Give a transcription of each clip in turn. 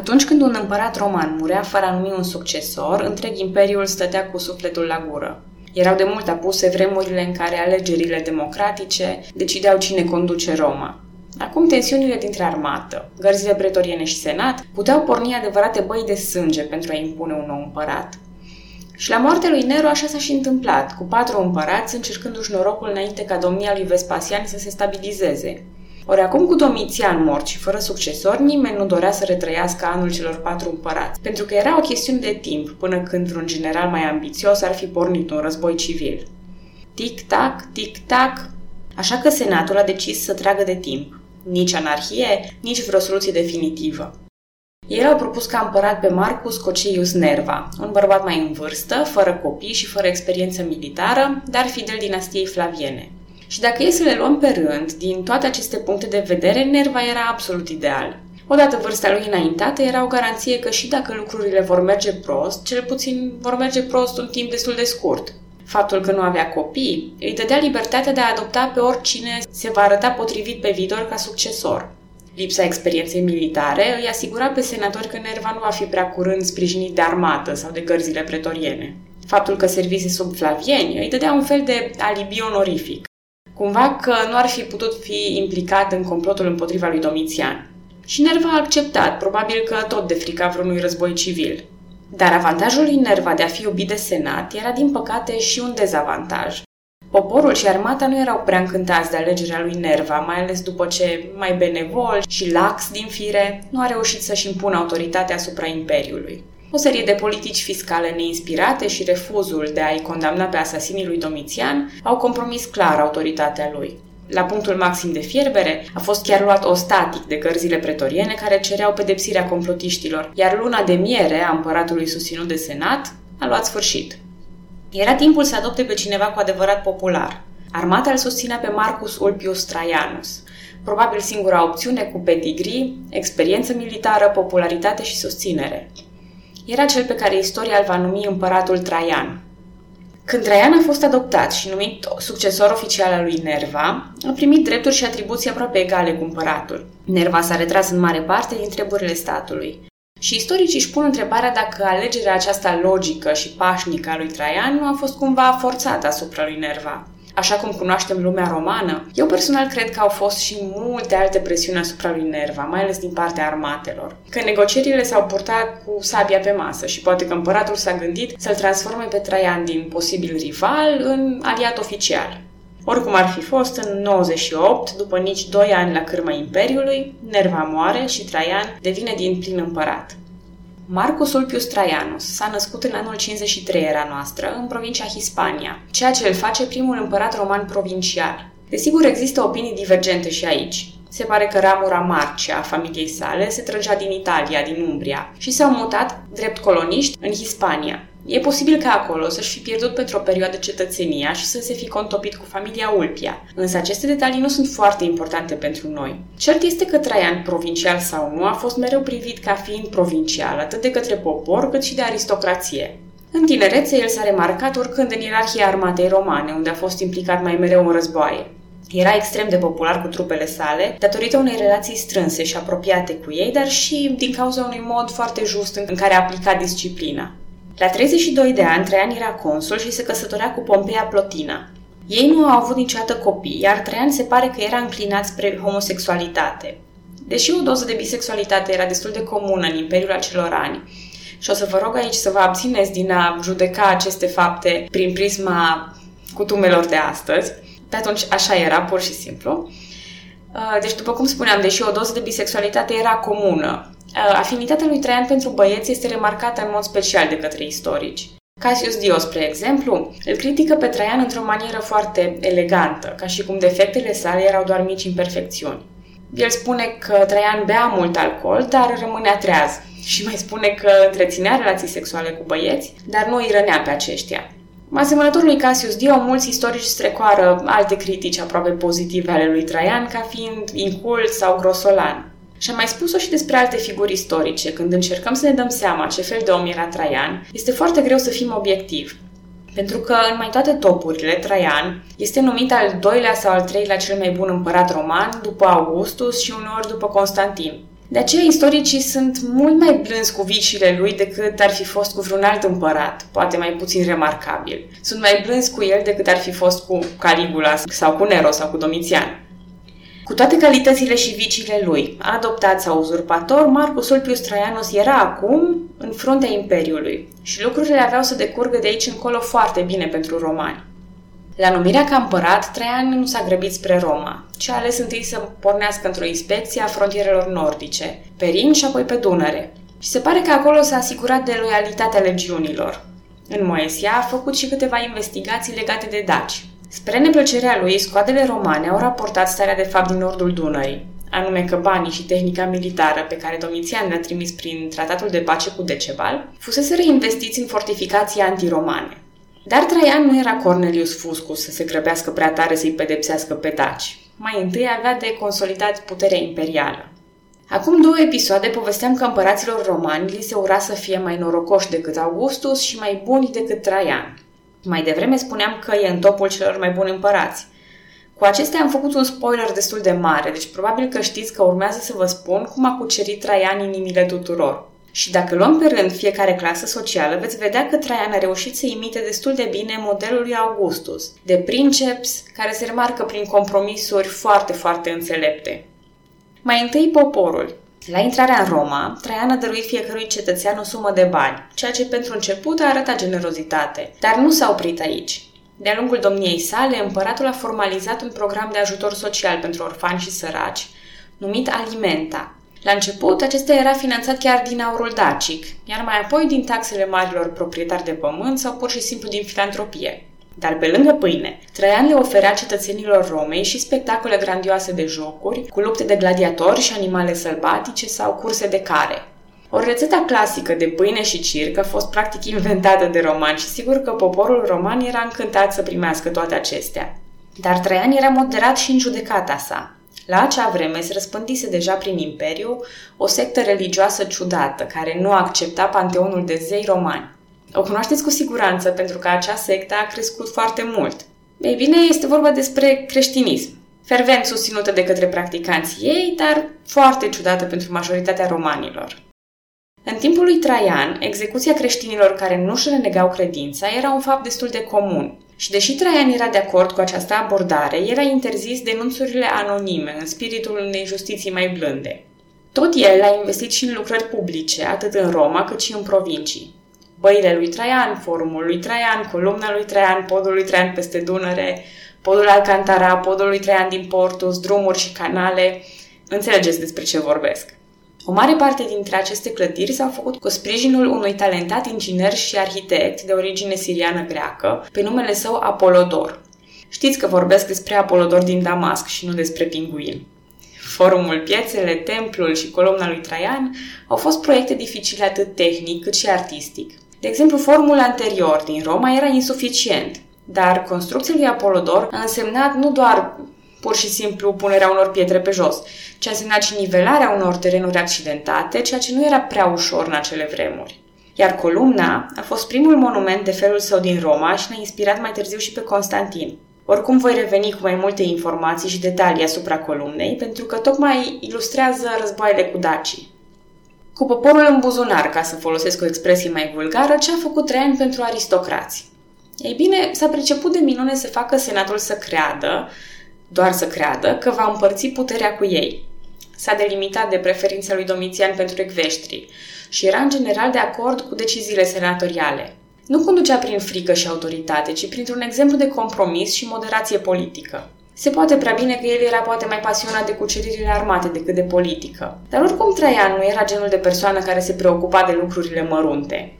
Atunci când un împărat roman murea fără a numi un succesor, întreg imperiul stătea cu sufletul la gură. Erau de mult apuse vremurile în care alegerile democratice decideau cine conduce Roma. Acum tensiunile dintre armată, gărzile pretoriene și senat puteau porni adevărate băi de sânge pentru a impune un nou împărat. Și la moartea lui Nero așa s-a și întâmplat, cu patru împărați încercându-și norocul înainte ca domnia lui Vespasian să se stabilizeze. Ori acum cu Domitian mort și fără succesor, nimeni nu dorea să retrăiască anul celor patru împărați, pentru că era o chestiune de timp până când un general mai ambițios ar fi pornit un război civil. Tic-tac, tic-tac, așa că senatul a decis să tragă de timp. Nici anarhie, nici vreo soluție definitivă. Ei au propus ca împărat pe Marcus Coceius Nerva, un bărbat mai în vârstă, fără copii și fără experiență militară, dar fidel dinastiei flaviene. Și dacă e să le luăm pe rând, din toate aceste puncte de vedere, Nerva era absolut ideal. Odată vârsta lui înaintată era o garanție că și dacă lucrurile vor merge prost, cel puțin vor merge prost un timp destul de scurt. Faptul că nu avea copii îi dădea libertatea de a adopta pe oricine se va arăta potrivit pe viitor ca succesor. Lipsa experienței militare îi asigura pe senatori că Nerva nu va fi prea curând sprijinit de armată sau de gărzile pretoriene. Faptul că servise sub flavieni îi dădea un fel de alibi onorific cumva că nu ar fi putut fi implicat în complotul împotriva lui Domitian. Și Nerva a acceptat, probabil că tot de frica vreunui război civil. Dar avantajul lui Nerva de a fi iubit de senat era din păcate și un dezavantaj. Poporul și armata nu erau prea încântați de alegerea lui Nerva, mai ales după ce, mai benevol și lax din fire, nu a reușit să-și impună autoritatea asupra imperiului. O serie de politici fiscale neinspirate și refuzul de a-i condamna pe asasinii lui Domitian au compromis clar autoritatea lui. La punctul maxim de fierbere a fost chiar luat ostatic de gărzile pretoriene care cereau pedepsirea complotiștilor, iar luna de miere a împăratului susținut de senat a luat sfârșit. Era timpul să adopte pe cineva cu adevărat popular. Armata îl susținea pe Marcus Ulpius Traianus, probabil singura opțiune cu pedigree, experiență militară, popularitate și susținere. Era cel pe care istoria îl va numi împăratul Traian. Când Traian a fost adoptat și numit succesor oficial al lui Nerva, a primit drepturi și atribuții aproape egale cu împăratul. Nerva s-a retras în mare parte din treburile statului. Și istoricii își pun întrebarea dacă alegerea aceasta logică și pașnică a lui Traian nu a fost cumva forțată asupra lui Nerva așa cum cunoaștem lumea romană, eu personal cred că au fost și multe alte presiuni asupra lui Nerva, mai ales din partea armatelor. Că negocierile s-au purtat cu sabia pe masă și poate că împăratul s-a gândit să-l transforme pe Traian din posibil rival în aliat oficial. Oricum ar fi fost, în 98, după nici doi ani la cârma Imperiului, Nerva moare și Traian devine din plin împărat. Marcus Ulpius Traianus s-a născut în anul 53 era noastră, în provincia Hispania, ceea ce îl face primul împărat roman provincial. Desigur, există opinii divergente și aici. Se pare că ramura Marcia a familiei sale se trăgea din Italia, din Umbria, și s-au mutat drept coloniști în Hispania. E posibil ca acolo să-și fi pierdut pentru o perioadă cetățenia și să se fi contopit cu familia Ulpia, însă aceste detalii nu sunt foarte importante pentru noi. Cert este că Traian, provincial sau nu, a fost mereu privit ca fiind provincial, atât de către popor cât și de aristocrație. În tinerețe, el s-a remarcat urcând în ierarhia armatei romane, unde a fost implicat mai mereu în războaie. Era extrem de popular cu trupele sale, datorită unei relații strânse și apropiate cu ei, dar și din cauza unui mod foarte just în care a aplicat disciplina. La 32 de ani, Traian era consul și se căsătorea cu Pompeia Plotina. Ei nu au avut niciodată copii, iar Traian se pare că era înclinat spre homosexualitate. Deși o doză de bisexualitate era destul de comună în Imperiul acelor ani, și o să vă rog aici să vă abțineți din a judeca aceste fapte prin prisma cutumelor de astăzi, pe atunci așa era, pur și simplu. Uh, deci, după cum spuneam, deși o doză de bisexualitate era comună, uh, afinitatea lui Traian pentru băieți este remarcată în mod special de către istorici. Cassius Dio, spre exemplu, îl critică pe Traian într-o manieră foarte elegantă, ca și cum defectele sale erau doar mici imperfecțiuni. El spune că Traian bea mult alcool, dar rămânea treaz și mai spune că întreținea relații sexuale cu băieți, dar nu îi rănea pe aceștia. Asemănător lui Cassius Dio, mulți istorici strecoară alte critici aproape pozitive ale lui Traian ca fiind incult sau grosolan. Și am mai spus-o și despre alte figuri istorice. Când încercăm să ne dăm seama ce fel de om era Traian, este foarte greu să fim obiectivi. Pentru că în mai toate topurile, Traian este numit al doilea sau al treilea cel mai bun împărat roman după Augustus și uneori după Constantin. De aceea istoricii sunt mult mai blânzi cu vicile lui decât ar fi fost cu vreun alt împărat, poate mai puțin remarcabil. Sunt mai blânzi cu el decât ar fi fost cu Caligula sau cu Nero sau cu Domitian. Cu toate calitățile și viciile lui, adoptat sau uzurpator, Marcus Ulpius Traianus era acum în fruntea Imperiului și lucrurile aveau să decurgă de aici încolo foarte bine pentru romani. La numirea ca împărat, Traian nu s-a grăbit spre Roma, ci a ales întâi să pornească într-o inspecție a frontierelor nordice, pe Rin și apoi pe Dunăre. Și se pare că acolo s-a asigurat de loialitatea legiunilor. În Moesia a făcut și câteva investigații legate de daci. Spre neplăcerea lui, scoadele romane au raportat starea de fapt din nordul Dunării, anume că banii și tehnica militară pe care Domitian le-a trimis prin tratatul de pace cu Decebal, fusese reinvestiți în fortificații antiromane. Dar Traian nu era Cornelius Fuscus să se grăbească prea tare să-i pedepsească pe daci. Mai întâi avea de consolidat puterea imperială. Acum două episoade povesteam că împăraților romani li se ura să fie mai norocoși decât Augustus și mai buni decât Traian. Mai devreme spuneam că e în topul celor mai buni împărați. Cu acestea am făcut un spoiler destul de mare, deci probabil că știți că urmează să vă spun cum a cucerit Traian inimile tuturor. Și dacă luăm pe rând fiecare clasă socială, veți vedea că Traian a reușit să imite destul de bine modelul lui Augustus, de princeps care se remarcă prin compromisuri foarte, foarte înțelepte. Mai întâi poporul. La intrarea în Roma, Traian a dăruit fiecărui cetățean o sumă de bani, ceea ce pentru început a arătat generozitate, dar nu s-a oprit aici. De-a lungul domniei sale, împăratul a formalizat un program de ajutor social pentru orfani și săraci, numit Alimenta, la început, acesta era finanțat chiar din aurul dacic, iar mai apoi din taxele marilor proprietari de pământ sau pur și simplu din filantropie. Dar pe lângă pâine, Traian le oferea cetățenilor Romei și spectacole grandioase de jocuri, cu lupte de gladiatori și animale sălbatice sau curse de care. O rețetă clasică de pâine și circ a fost practic inventată de romani și sigur că poporul roman era încântat să primească toate acestea. Dar Traian era moderat și în judecata sa. La acea vreme se răspândise deja prin imperiu o sectă religioasă ciudată, care nu accepta panteonul de zei romani. O cunoașteți cu siguranță pentru că acea sectă a crescut foarte mult. Ei bine, este vorba despre creștinism, fervent susținută de către practicanții ei, dar foarte ciudată pentru majoritatea romanilor. În timpul lui Traian, execuția creștinilor care nu își renegau credința era un fapt destul de comun. Și deși Traian era de acord cu această abordare, era interzis denunțurile anonime, în spiritul unei justiții mai blânde. Tot el a investit și în lucrări publice, atât în Roma cât și în provincii. Băile lui Traian, forumul lui Traian, columna lui Traian, podul lui Traian peste Dunăre, podul Alcantara, podul lui Traian din Portus, drumuri și canale. Înțelegeți despre ce vorbesc. O mare parte dintre aceste clădiri s-au făcut cu sprijinul unui talentat inginer și arhitect de origine siriană-greacă, pe numele său Apolodor. Știți că vorbesc despre Apolodor din Damasc și nu despre pinguin. Forumul, piețele, templul și columna lui Traian au fost proiecte dificile atât tehnic cât și artistic. De exemplu, forumul anterior din Roma era insuficient, dar construcția lui Apolodor a însemnat nu doar pur și simplu punerea unor pietre pe jos, ce a însemnat și nivelarea unor terenuri accidentate, ceea ce nu era prea ușor în acele vremuri. Iar columna a fost primul monument de felul său din Roma și ne-a inspirat mai târziu și pe Constantin. Oricum voi reveni cu mai multe informații și detalii asupra columnei, pentru că tocmai ilustrează războaiele cu dacii. Cu poporul în buzunar, ca să folosesc o expresie mai vulgară, ce a făcut Traian pentru aristocrați? Ei bine, s-a priceput de minune să facă senatul să creadă doar să creadă că va împărți puterea cu ei. S-a delimitat de preferința lui Domitian pentru ecveștri și era în general de acord cu deciziile senatoriale. Nu conducea prin frică și autoritate, ci printr-un exemplu de compromis și moderație politică. Se poate prea bine că el era poate mai pasionat de cuceririle armate decât de politică. Dar oricum Traian nu era genul de persoană care se preocupa de lucrurile mărunte.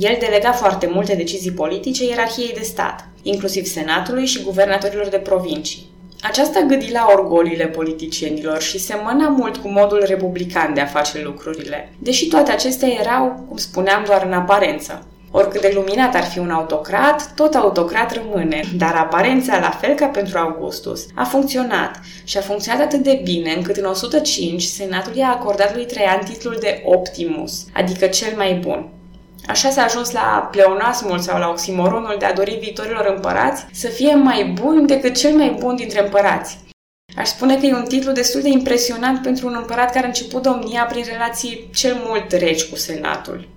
El delega foarte multe decizii politice ierarhiei de stat, inclusiv senatului și guvernatorilor de provincii. Aceasta gâdi la orgolile politicienilor și semăna mult cu modul republican de a face lucrurile, deși toate acestea erau, cum spuneam, doar în aparență. Oricât de luminat ar fi un autocrat, tot autocrat rămâne, dar aparența, la fel ca pentru Augustus, a funcționat și a funcționat atât de bine încât în 105 senatul i-a acordat lui Traian titlul de Optimus, adică cel mai bun. Așa s-a ajuns la pleonasmul sau la oximoronul de a dori viitorilor împărați să fie mai buni decât cel mai bun dintre împărați. Aș spune că e un titlu destul de impresionant pentru un împărat care a început domnia prin relații cel mult reci cu senatul.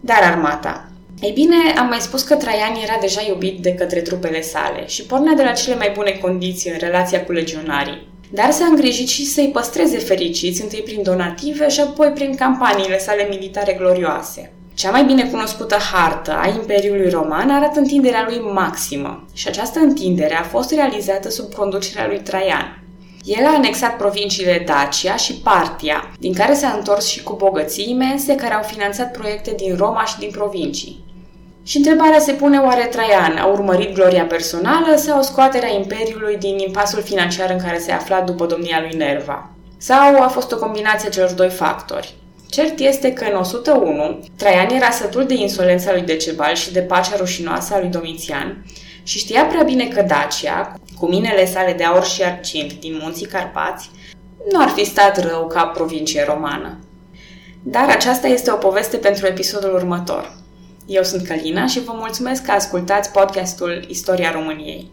Dar armata. Ei bine, am mai spus că Traian era deja iubit de către trupele sale și pornea de la cele mai bune condiții în relația cu legionarii. Dar s-a îngrijit și să-i păstreze fericiți, întâi prin donative și apoi prin campaniile sale militare glorioase. Cea mai bine cunoscută hartă a Imperiului Roman arată întinderea lui maximă și această întindere a fost realizată sub conducerea lui Traian. El a anexat provinciile Dacia și Partia, din care s-a întors și cu bogății imense care au finanțat proiecte din Roma și din provincii. Și întrebarea se pune oare Traian a urmărit gloria personală sau scoaterea Imperiului din impasul financiar în care se afla după domnia lui Nerva? Sau a fost o combinație a celor doi factori? Cert este că în 101, Traian era sătul de insolența lui Decebal și de pacea rușinoasă a lui Domitian și știa prea bine că Dacia, cu minele sale de aur și argint din munții Carpați, nu ar fi stat rău ca provincie romană. Dar aceasta este o poveste pentru episodul următor. Eu sunt Calina și vă mulțumesc că ascultați podcastul Istoria României.